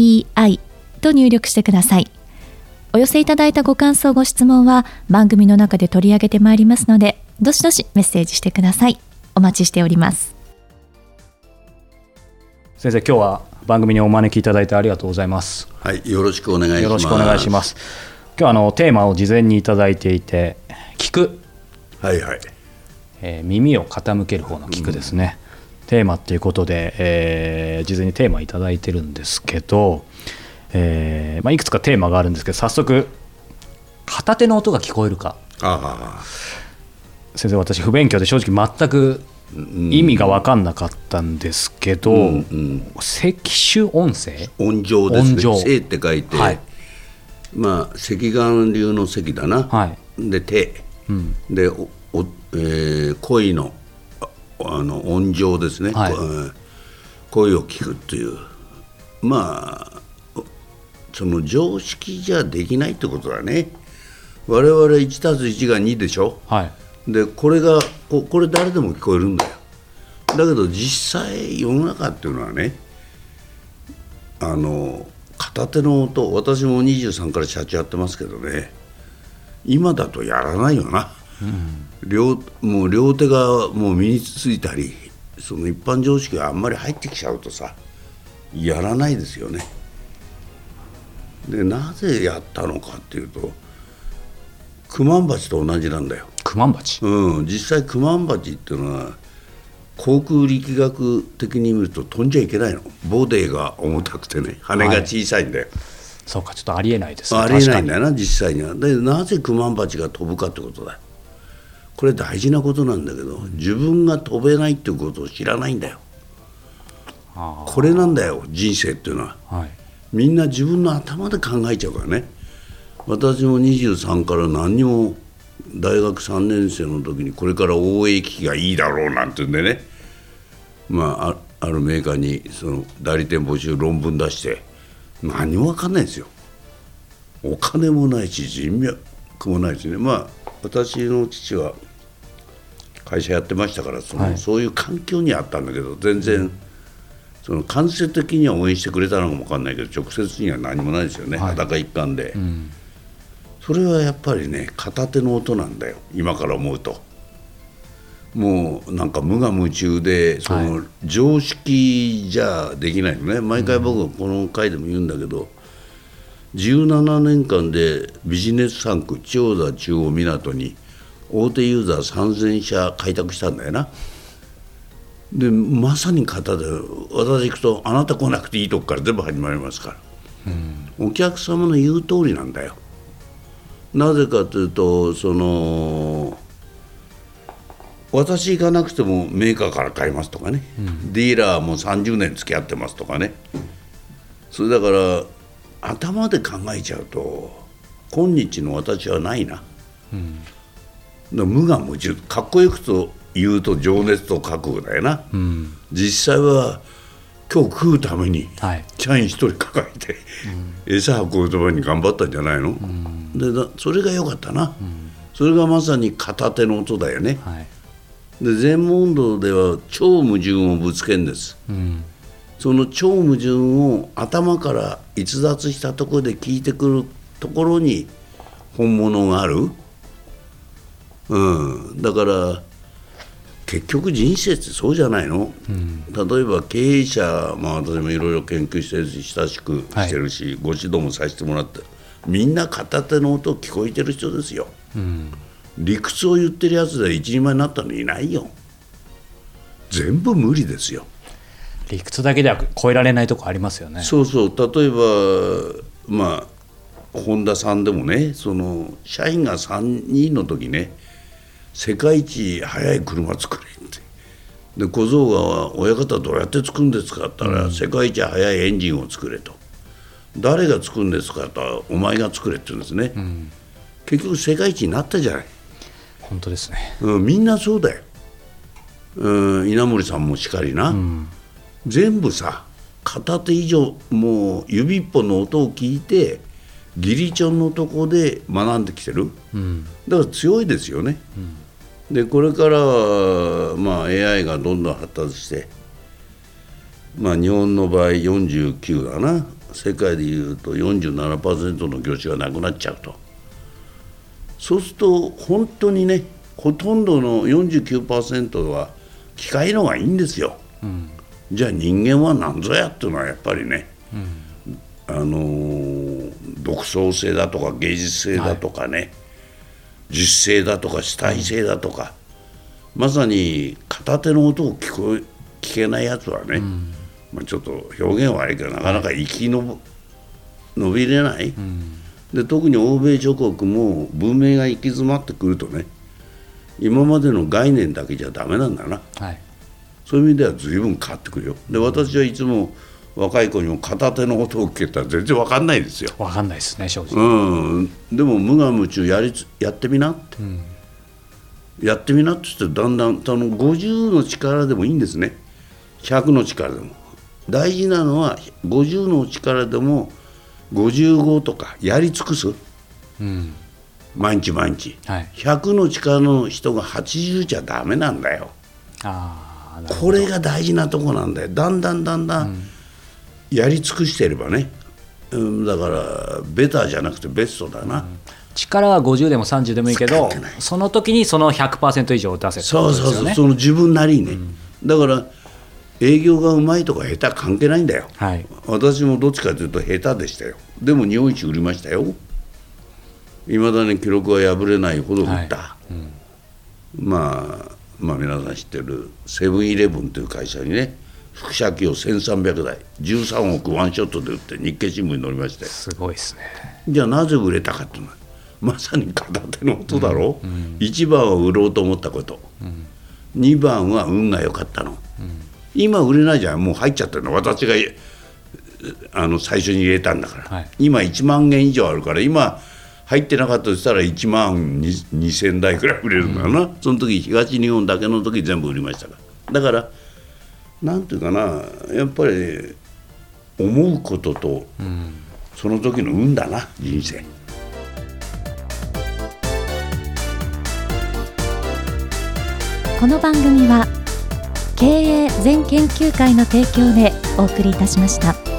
ZENTOKEIEI と入力してください。お寄せいただいたご感想、ご質問は番組の中で取り上げてまいりますので、どしどしメッセージしてください。お待ちしております。先生、今日は番組にお招きいただいてありがとうございます。はい、よろしくお願いします。よろしくお願いします。今日あのテーマを事前にいただいていて、聞く。はいはい。えー、耳を傾ける方の聞くですね。うんテーマっていうことで、えー、事前にテーマ頂いてるんですけど、えーまあ、いくつかテーマがあるんですけど早速片手の音が聞こえるか。先生私不勉強で正直全く意味が分かんなかったんですけど、うんうん、赤手音声？音上ですね。声って書いて、はい、まあ赤眼流の赤だな、はい、で手、うん、でおお、えー、恋のあの音情ですね、はい、声を聞くというまあその常識じゃできないってことだね我々 1+1 が2でしょ、はい、でこれがここれ誰でも聞こえるんだよだけど実際世の中っていうのはねあの片手の音私も23から社長やってますけどね今だとやらないよな両もう両手がもう身についたりその一般常識があんまり入ってきちゃうとさやらないですよね。でなぜやったのかっていうとクマンバチと同じなんだよ。クマンバチ？うん。実際クマンバチっていうのは航空力学的に見ると飛んじゃいけないの。ボディが重たくてね羽が小さいんだよ。はいそうかちょっとありえないですね。ありえないんだよな実際には。でなぜクマンバチが飛ぶかってことだこれ大事なことなんだけど自分が飛べないってことを知らないんだよ。これなんだよ人生っていうのは、はい、みんな自分の頭で考えちゃうからね。私も23から何にも大学3年生の時にこれから応援機器がいいだろうなんて言うんでね。まああるメーカーにその代理店募集論文出して何も分かんないですよ。お金もないし人脈もないしね。まあ私の父は会社やってましたからその、はい、そういう環境にあったんだけど全然、その間接的には応援してくれたのかも分かんないけど直接には何もないですよね、はい、裸一貫で、うん、それはやっぱりね片手の音なんだよ。今から思うと。もうなんか無我夢中でその常識じゃできないのね。毎回僕はこの回でも言うんだけど、17年間でビジネス産区千代田中央港に大手ユーザー3000社開拓したんだよな。でまさに型で私行くとあなた来なくていいとこから全部始まりますから、うん、お客様の言う通りなんだよ。なぜかというとその私行かなくてもメーカーから買いますとかね、うん、ディーラーも30年付き合ってますとかね。それだから頭で考えちゃうと今日の私はないな、うん無我夢中。かっこよくと言うと情熱と覚悟だよな、うん、実際は今日食うために社員一人抱えて、うん、餌運ぶために頑張ったんじゃないの、うん、でそれが良かったな、それがまさに片手の音だよね、はい、で全問答では超矛盾をぶつけんです、その超矛盾を頭から逸脱したところで聞いてくるところに本物があるうん、だから結局人生ってそうじゃないの、うん、例えば経営者、まあ、私もいろいろ研究してるし親しくしてるし、はい、ご指導もさせてもらってみんな片手の音聞こえてる人ですよ、うん、理屈を言ってるやつで一人前になったのいないよ。全部無理ですよ。理屈だけでは超えられないとこありますよね。そうそう。例えばまあ本田さんでもねその社員が3人の時ね世界一速い車作れって。で小僧が「親方どうやって作るんですか?」って言ったら、うん、世界一速いエンジンを作れと。誰が作るんですかとお前が作れって言うんですね、うん、結局世界一になったじゃない。本当ですね、うん、みんなそうだよ、うん、稲森さんもしかりな、うん、全部さ片手以上もう指一本の音を聞いて義理チョンのとこで学んできてる、うん、だから強いですよね、うん、でこれからまあ AI がどんどん発達してまあ日本の場合49だな。世界でいうと47%の業種がなくなっちゃうと。そうすると本当にねほとんどの49%は機械のがいいんですよ、うん、じゃあ人間は何ぞやっていうのはやっぱりね、あのー、独創性だとか芸術性だとかね、はい、実性だとか主体性だとか、まさに片手の音を聞こえ聞けないやつはね、うん、まあ、ちょっと表現は悪いけどなかなか生きの伸びれない、うん、で特に欧米諸国も文明が行き詰まってくるとね今までの概念だけじゃダメなんだな、はい、そういう意味では随分変わってくるよ。で私はいつも若い子にも片手の音を聞けたら全然分かんないですよ。分かんないですね正直、うん、でも無我夢中やりやってみなって、うん、やってみなって言ってだんだんその50の力でもいいんですね。100の力でも。大事なのは50の力でも55とかやり尽くす、うん、毎日毎日、はい、100の力の人が80じゃダメなんだよ。あこれが大事なとこなんだよ。だんだんだんだん、やり尽くしてればね、うん、だからベターじゃなくてベストだな、うん、力は50でも30でもいいけどその時にその100%以上出せ、ね、そうそうそう。その自分なりにね、うん、だから営業がうまいとか下手関係ないんだよ、はい、私もどっちかというと下手でしたよ。でも日本一売りましたよ。いまだに記録は破れないほど売った、はい。うん、まあまあ皆さん知ってるセブンイレブンという会社にね副社機を1300台13億ワンショットで売って日経新聞に載りまして。すごいですね。じゃあなぜ売れたかっていうのはまさに片手の音だろ、うん。うん、1番は売ろうと思ったこと、うん、2番は運が良かったの、うん、今売れないじゃんもう入っちゃってるの。私があの最初に入れたんだから、はい、今1万円以上あるから今入ってなかったとしたら1万2000台くらい売れるんだな、うん、その時東日本だけの時全部売りましたから。だからなんていうかなやっぱり思うことと、うん、その時の運だな人生。この番組は経営全研究会の提供でお送りいたしました。